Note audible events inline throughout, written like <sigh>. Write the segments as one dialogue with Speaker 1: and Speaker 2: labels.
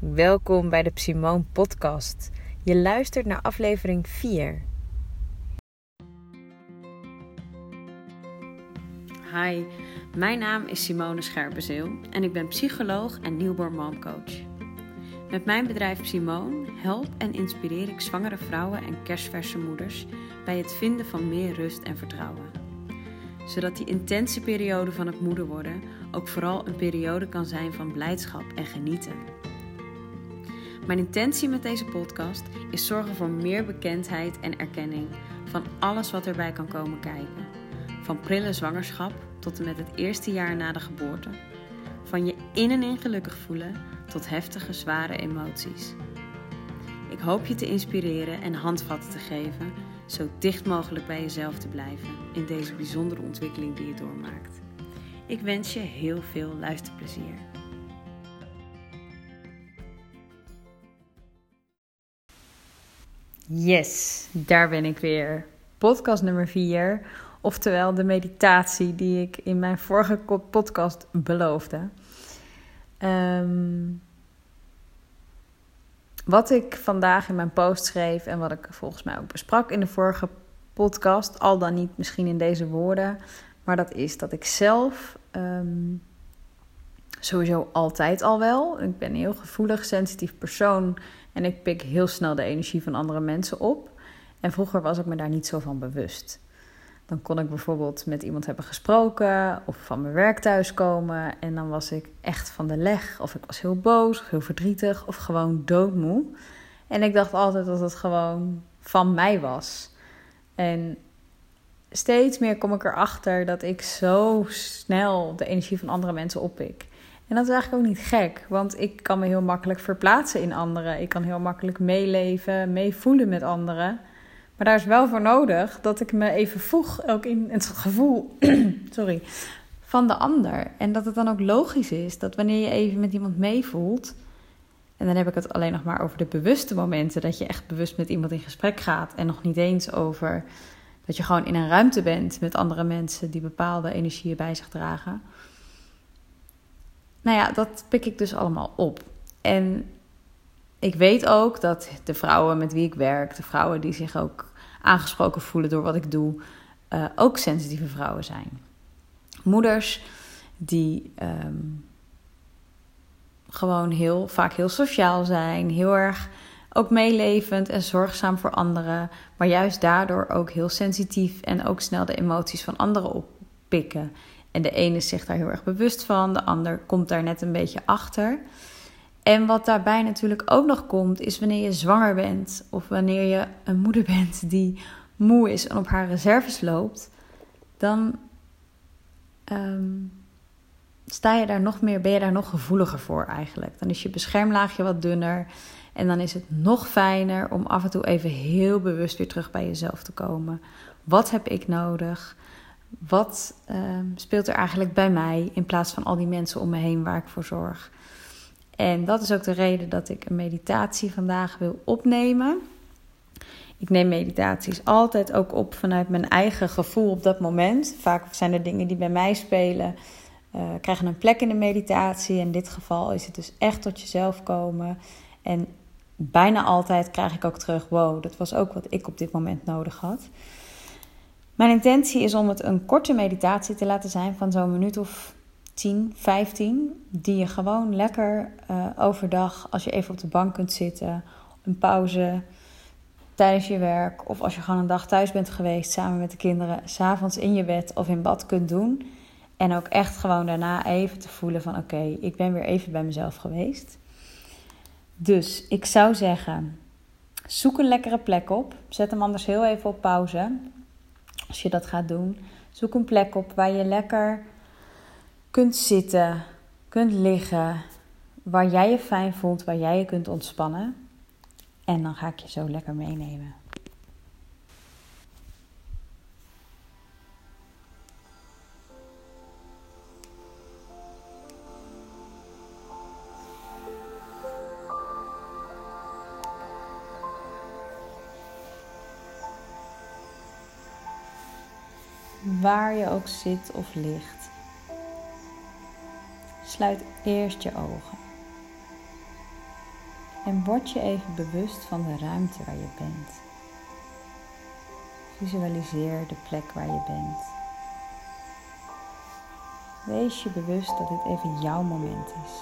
Speaker 1: Welkom bij de Psymoon Podcast. Je luistert naar aflevering 4. Hi, mijn naam is Simone Scherpenzeel en ik ben psycholoog en newborn momcoach. Met mijn bedrijf Simone help en inspireer ik zwangere vrouwen en kerstverse moeders bij het vinden van meer rust en vertrouwen. Zodat die intense periode van het moeder worden ook vooral een periode kan zijn van blijdschap en genieten. Mijn intentie met deze podcast is zorgen voor meer bekendheid en erkenning van alles wat erbij kan komen kijken. Van prille zwangerschap tot en met het eerste jaar na de geboorte. Van je in en in gelukkig voelen tot heftige, zware emoties. Ik hoop je te inspireren en handvatten te geven, zo dicht mogelijk bij jezelf te blijven in deze bijzondere ontwikkeling die je doormaakt. Ik wens je heel veel luisterplezier. Yes, daar ben ik weer. Podcast nummer 4, oftewel de meditatie die ik in mijn vorige podcast beloofde. Um, wat ik vandaag in mijn post schreef en wat ik volgens mij ook besprak in de vorige podcast, al dan niet misschien in deze woorden, maar dat is dat ik zelf um, sowieso altijd al wel. Ik ben een heel gevoelig, sensitief persoon en ik pik heel snel de energie van andere mensen op. En vroeger was ik me daar niet zo van bewust. Dan kon ik bijvoorbeeld met iemand hebben gesproken of van mijn werk thuiskomen. En dan was ik echt van de leg. Of ik was heel boos of heel verdrietig of gewoon doodmoe. En ik dacht altijd dat het gewoon van mij was. En steeds meer kom ik erachter dat ik zo snel de energie van andere mensen oppik. En dat is eigenlijk ook niet gek, want ik kan me heel makkelijk verplaatsen in anderen. Ik kan heel makkelijk meeleven, meevoelen met anderen. Maar daar is wel voor nodig dat ik me even voeg ook in het gevoel <clears throat> sorry, van de ander. En dat het dan ook logisch is dat wanneer je even met iemand meevoelt. En dan heb ik het alleen nog maar over de bewuste momenten. Dat je echt bewust met iemand in gesprek gaat. En nog niet eens over dat je gewoon in een ruimte bent met andere mensen die bepaalde energieën bij zich dragen. Nou ja, dat pik ik dus allemaal op. En ik weet ook dat de vrouwen met wie ik werk, de vrouwen die zich ook aangesproken voelen door wat ik doe, uh, ook sensitieve vrouwen zijn. Moeders die um, gewoon heel vaak heel sociaal zijn, heel erg ook meelevend en zorgzaam voor anderen, maar juist daardoor ook heel sensitief en ook snel de emoties van anderen oppikken. En de ene is zich daar heel erg bewust van, de ander komt daar net een beetje achter. En wat daarbij natuurlijk ook nog komt, is wanneer je zwanger bent of wanneer je een moeder bent die moe is en op haar reserves loopt, dan um, sta je daar nog meer, ben je daar nog gevoeliger voor eigenlijk. Dan is je beschermlaagje wat dunner en dan is het nog fijner om af en toe even heel bewust weer terug bij jezelf te komen. Wat heb ik nodig? Wat um, speelt er eigenlijk bij mij in plaats van al die mensen om me heen waar ik voor zorg? En dat is ook de reden dat ik een meditatie vandaag wil opnemen. Ik neem meditaties altijd ook op vanuit mijn eigen gevoel op dat moment. Vaak zijn er dingen die bij mij spelen, uh, krijgen een plek in de meditatie. In dit geval is het dus echt tot jezelf komen. En bijna altijd krijg ik ook terug: wow, dat was ook wat ik op dit moment nodig had. Mijn intentie is om het een korte meditatie te laten zijn van zo'n minuut of 10, 15, die je gewoon lekker uh, overdag, als je even op de bank kunt zitten, een pauze tijdens je werk, of als je gewoon een dag thuis bent geweest samen met de kinderen, s'avonds in je bed of in bad kunt doen. En ook echt gewoon daarna even te voelen van oké, ik ben weer even bij mezelf geweest. Dus ik zou zeggen, zoek een lekkere plek op. Zet hem anders heel even op pauze. Als je dat gaat doen, zoek een plek op waar je lekker kunt zitten, kunt liggen, waar jij je fijn voelt, waar jij je kunt ontspannen. En dan ga ik je zo lekker meenemen. Waar je ook zit of ligt. Sluit eerst je ogen. En word je even bewust van de ruimte waar je bent. Visualiseer de plek waar je bent. Wees je bewust dat dit even jouw moment is.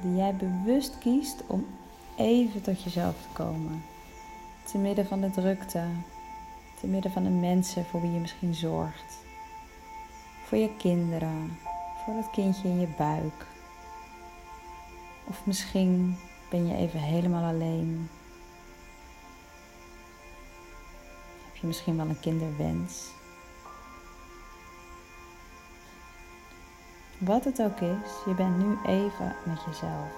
Speaker 1: Die jij bewust kiest om even tot jezelf te komen. Te midden van de drukte, te midden van de mensen voor wie je misschien zorgt. Voor je kinderen, voor het kindje in je buik. Of misschien ben je even helemaal alleen. Heb je misschien wel een kinderwens? Wat het ook is, je bent nu even met jezelf.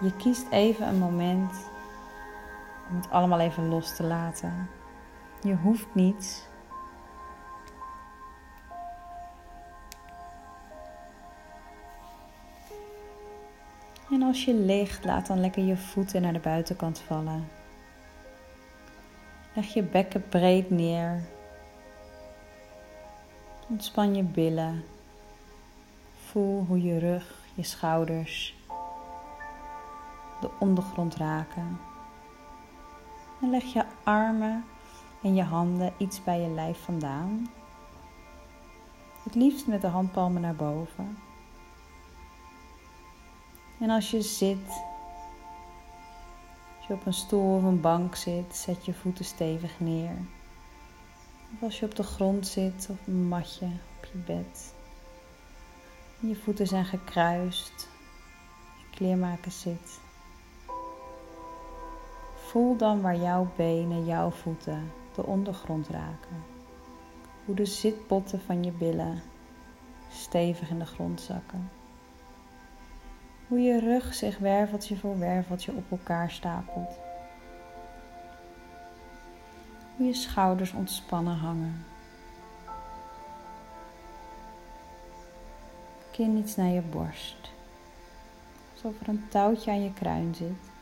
Speaker 1: Je kiest even een moment om het allemaal even los te laten. Je hoeft niets. En als je ligt, laat dan lekker je voeten naar de buitenkant vallen. Leg je bekken breed neer. Ontspan je billen. Voel hoe je rug, je schouders de ondergrond raken. En leg je armen en je handen iets bij je lijf vandaan. Het liefst met de handpalmen naar boven. En als je zit, als je op een stoel of een bank zit, zet je voeten stevig neer. Of als je op de grond zit of een matje op je bed. Je voeten zijn gekruist. Je kleermaker zit. Voel dan waar jouw benen, jouw voeten de ondergrond raken. Hoe de zitpotten van je billen stevig in de grond zakken. Hoe je rug zich werveltje voor werveltje op elkaar stapelt. Hoe je schouders ontspannen hangen. Kin iets naar je borst. Alsof er een touwtje aan je kruin zit.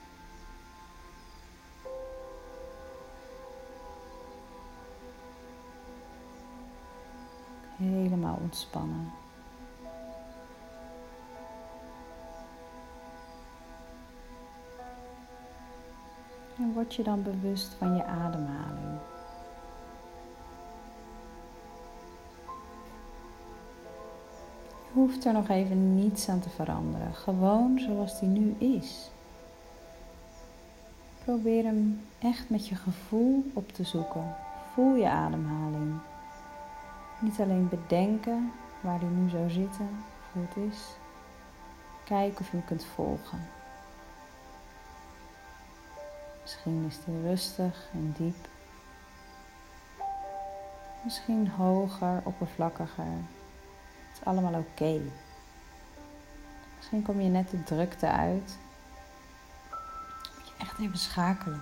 Speaker 1: Helemaal ontspannen. En word je dan bewust van je ademhaling. Je hoeft er nog even niets aan te veranderen, gewoon zoals die nu is. Probeer hem echt met je gevoel op te zoeken. Voel je ademhaling. Niet alleen bedenken waar die nu zou zitten, hoe het is. Kijk of je hem kunt volgen. Misschien is die rustig en diep. Misschien hoger, oppervlakkiger. Het is allemaal oké. Misschien kom je net de drukte uit. Moet je echt even schakelen.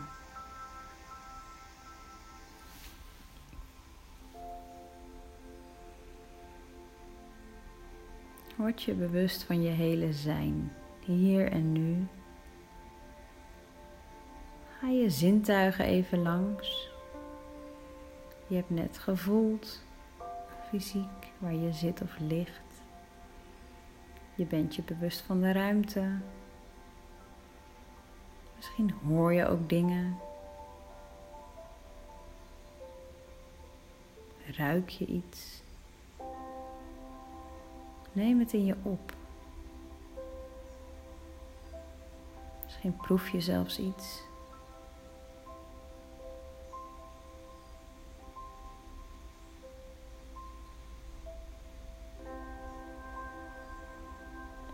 Speaker 1: Word je bewust van je hele zijn, hier en nu. Ga je zintuigen even langs. Je hebt net gevoeld, fysiek, waar je zit of ligt. Je bent je bewust van de ruimte. Misschien hoor je ook dingen. Ruik je iets? Neem het in je op. Misschien proef je zelfs iets.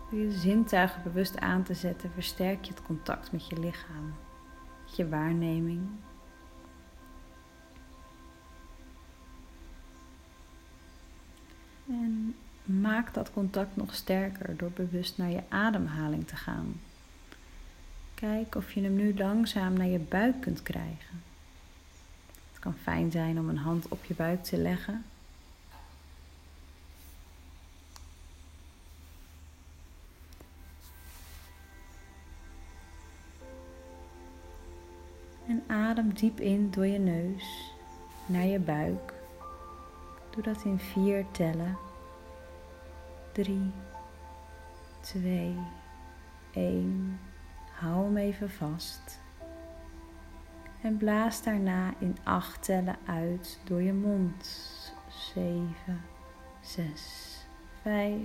Speaker 1: Door je zintuigen bewust aan te zetten, versterk je het contact met je lichaam, met je waarneming. Maak dat contact nog sterker door bewust naar je ademhaling te gaan. Kijk of je hem nu langzaam naar je buik kunt krijgen. Het kan fijn zijn om een hand op je buik te leggen. En adem diep in door je neus naar je buik. Doe dat in vier tellen. 3, 2, 1. Hou hem even vast. En blaas daarna in 8 tellen uit door je mond. 7, 6, 5,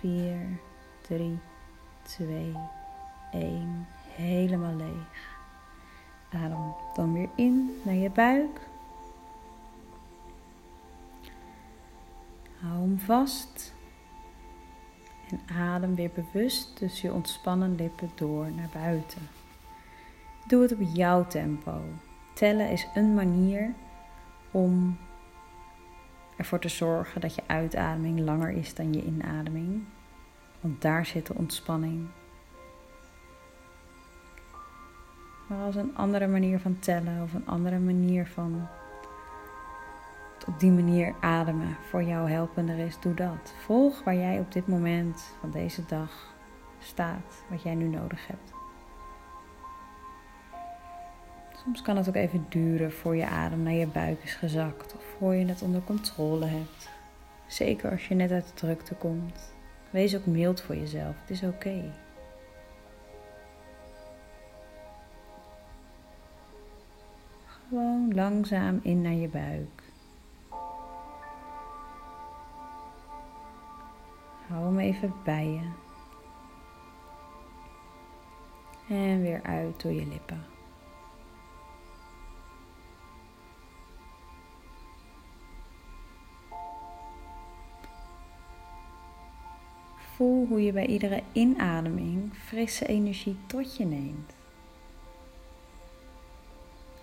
Speaker 1: 4, 3, 2, 1. Helemaal leeg. Adem dan weer in naar je buik. Hou hem vast. En adem weer bewust tussen je ontspannen lippen door naar buiten. Doe het op jouw tempo. Tellen is een manier om ervoor te zorgen dat je uitademing langer is dan je inademing. Want daar zit de ontspanning. Maar als een andere manier van tellen of een andere manier van op die manier ademen voor jou helpender is, doe dat. Volg waar jij op dit moment van deze dag staat, wat jij nu nodig hebt. Soms kan het ook even duren voor je adem naar je buik is gezakt of voor je het onder controle hebt. Zeker als je net uit de drukte komt. Wees ook mild voor jezelf, het is oké. Gewoon langzaam in naar je buik. Hou hem even bij je. En weer uit door je lippen. Voel hoe je bij iedere inademing frisse energie tot je neemt.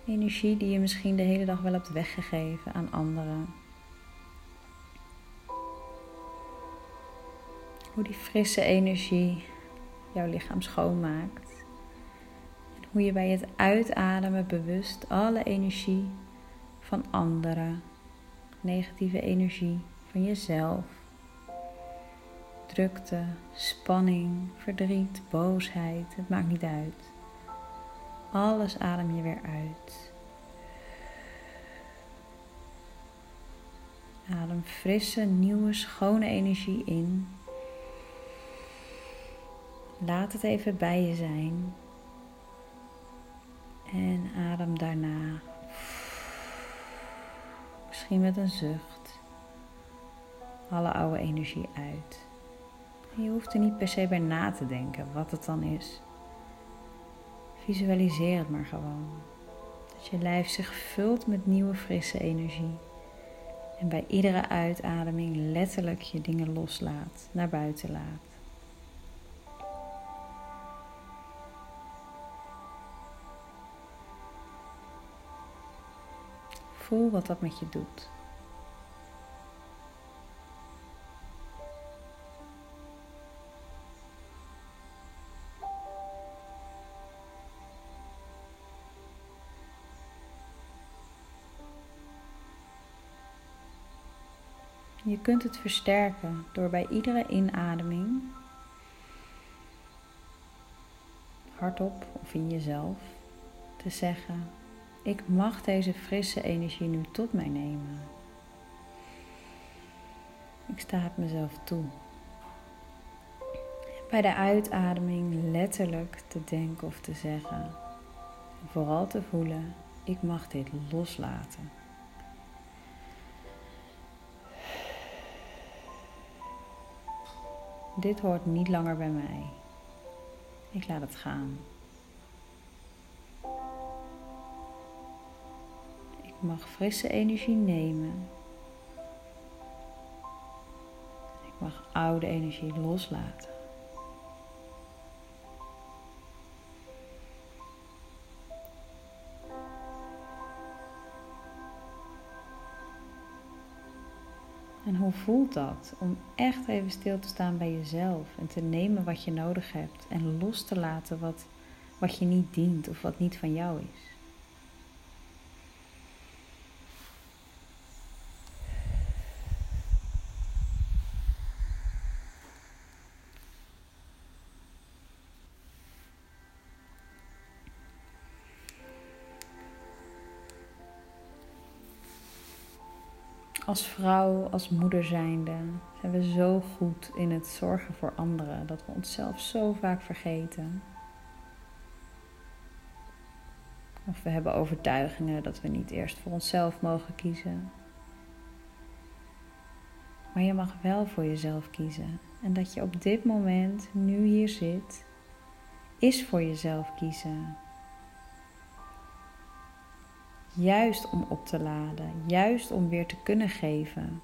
Speaker 1: Energie die je misschien de hele dag wel hebt weggegeven aan anderen. Hoe die frisse energie jouw lichaam schoonmaakt. En hoe je bij het uitademen bewust alle energie van anderen, negatieve energie van jezelf, drukte, spanning, verdriet, boosheid, het maakt niet uit. Alles adem je weer uit. Adem frisse, nieuwe, schone energie in. Laat het even bij je zijn. En adem daarna, misschien met een zucht, alle oude energie uit. je hoeft er niet per se bij na te denken wat het dan is. Visualiseer het maar gewoon. Dat je lijf zich vult met nieuwe frisse energie. En bij iedere uitademing letterlijk je dingen loslaat, naar buiten laat. Voel wat dat met je doet. Je kunt het versterken door bij iedere inademing hardop of in jezelf te zeggen: Ik mag deze frisse energie nu tot mij nemen. Ik sta het mezelf toe. Bij de uitademing letterlijk te denken of te zeggen. En vooral te voelen: Ik mag dit loslaten. Dit hoort niet langer bij mij. Ik laat het gaan. Mag frisse energie nemen. Ik mag oude energie loslaten. En hoe voelt dat om echt even stil te staan bij jezelf en te nemen wat je nodig hebt en los te laten wat, wat je niet dient of wat niet van jou is? Als vrouw, als moeder zijnde, zijn we zo goed in het zorgen voor anderen dat we onszelf zo vaak vergeten. Of we hebben overtuigingen dat we niet eerst voor onszelf mogen kiezen. Maar je mag wel voor jezelf kiezen. En dat je op dit moment, nu hier zit, is voor jezelf kiezen. Juist om op te laden, juist om weer te kunnen geven.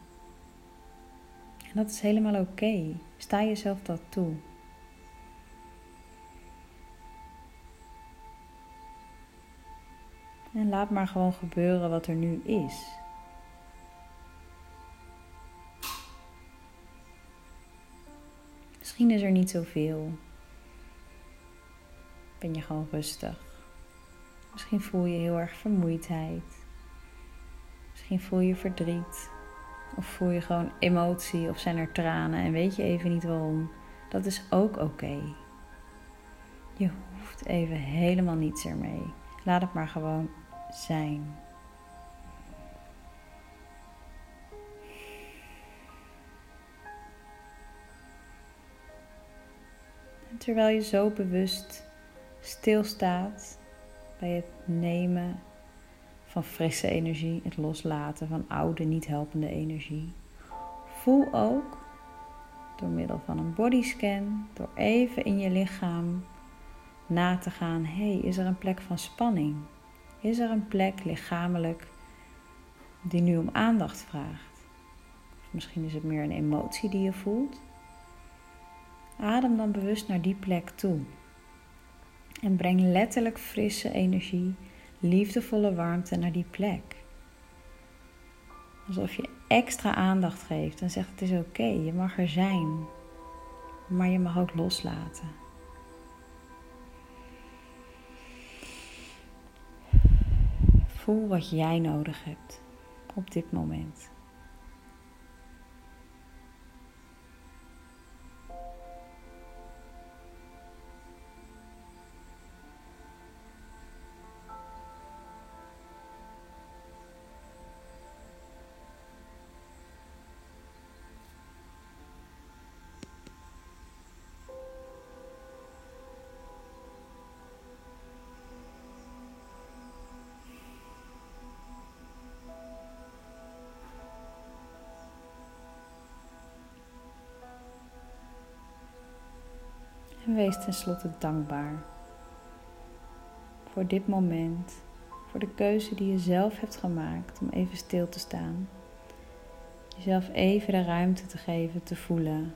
Speaker 1: En dat is helemaal oké. Sta jezelf dat toe. En laat maar gewoon gebeuren wat er nu is. Misschien is er niet zoveel. Ben je gewoon rustig. Misschien voel je heel erg vermoeidheid. Misschien voel je verdriet. Of voel je gewoon emotie of zijn er tranen en weet je even niet waarom. Dat is ook oké. Je hoeft even helemaal niets ermee. Laat het maar gewoon zijn. Terwijl je zo bewust stilstaat bij het nemen van frisse energie, het loslaten van oude, niet helpende energie, voel ook door middel van een bodyscan, door even in je lichaam na te gaan: hey, is er een plek van spanning? Is er een plek lichamelijk die nu om aandacht vraagt? Of misschien is het meer een emotie die je voelt. Adem dan bewust naar die plek toe. En breng letterlijk frisse energie, liefdevolle warmte naar die plek. Alsof je extra aandacht geeft en zegt: Het is oké, je mag er zijn, maar je mag ook loslaten. Voel wat jij nodig hebt op dit moment. En wees tenslotte dankbaar voor dit moment, voor de keuze die je zelf hebt gemaakt om even stil te staan. Jezelf even de ruimte te geven, te voelen.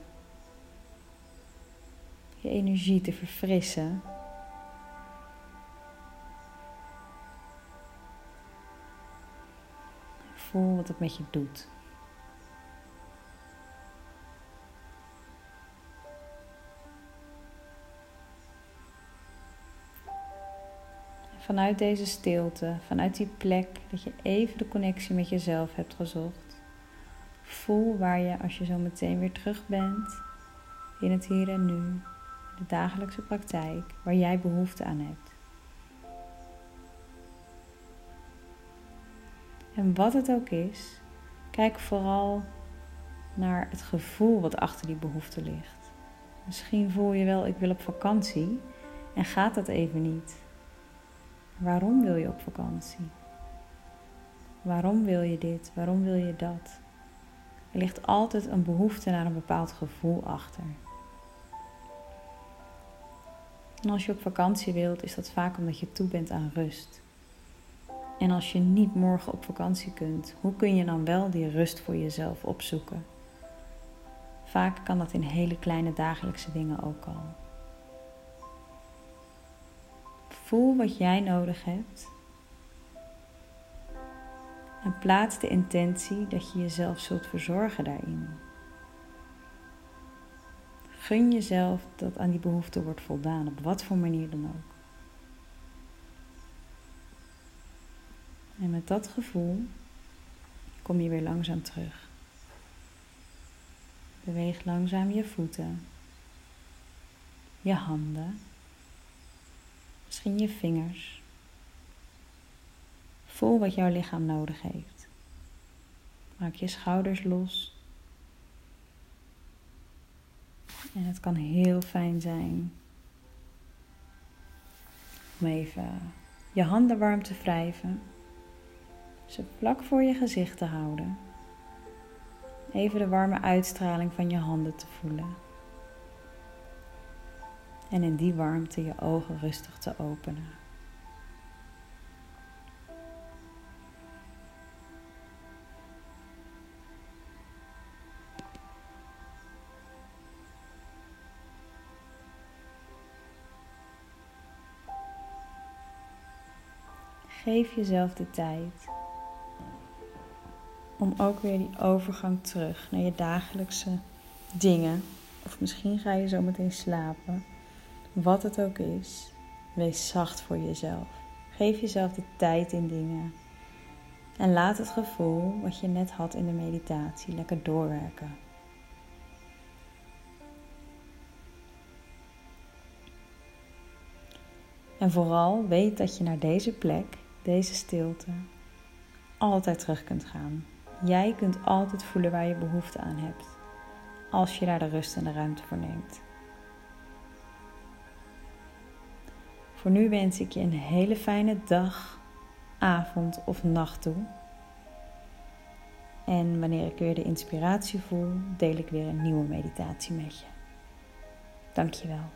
Speaker 1: Je energie te verfrissen. Voel wat het met je doet. Vanuit deze stilte, vanuit die plek, dat je even de connectie met jezelf hebt gezocht. Voel waar je, als je zo meteen weer terug bent, in het hier en nu, de dagelijkse praktijk, waar jij behoefte aan hebt. En wat het ook is, kijk vooral naar het gevoel wat achter die behoefte ligt. Misschien voel je wel, ik wil op vakantie en gaat dat even niet. Waarom wil je op vakantie? Waarom wil je dit? Waarom wil je dat? Er ligt altijd een behoefte naar een bepaald gevoel achter. En als je op vakantie wilt, is dat vaak omdat je toe bent aan rust. En als je niet morgen op vakantie kunt, hoe kun je dan wel die rust voor jezelf opzoeken? Vaak kan dat in hele kleine dagelijkse dingen ook al. Voel wat jij nodig hebt. En plaats de intentie dat je jezelf zult verzorgen daarin. Gun jezelf dat aan die behoefte wordt voldaan, op wat voor manier dan ook. En met dat gevoel kom je weer langzaam terug. Beweeg langzaam je voeten, je handen Misschien je vingers. Voel wat jouw lichaam nodig heeft. Maak je schouders los. En het kan heel fijn zijn om even je handen warm te wrijven. Ze vlak voor je gezicht te houden. Even de warme uitstraling van je handen te voelen. En in die warmte je ogen rustig te openen. Geef jezelf de tijd om ook weer die overgang terug naar je dagelijkse dingen. Of misschien ga je zo meteen slapen. Wat het ook is, wees zacht voor jezelf. Geef jezelf de tijd in dingen. En laat het gevoel wat je net had in de meditatie lekker doorwerken. En vooral weet dat je naar deze plek deze stilte altijd terug kunt gaan. Jij kunt altijd voelen waar je behoefte aan hebt, als je daar de rust en de ruimte voor neemt. Voor nu wens ik je een hele fijne dag, avond of nacht toe. En wanneer ik weer de inspiratie voel, deel ik weer een nieuwe meditatie met je. Dankjewel.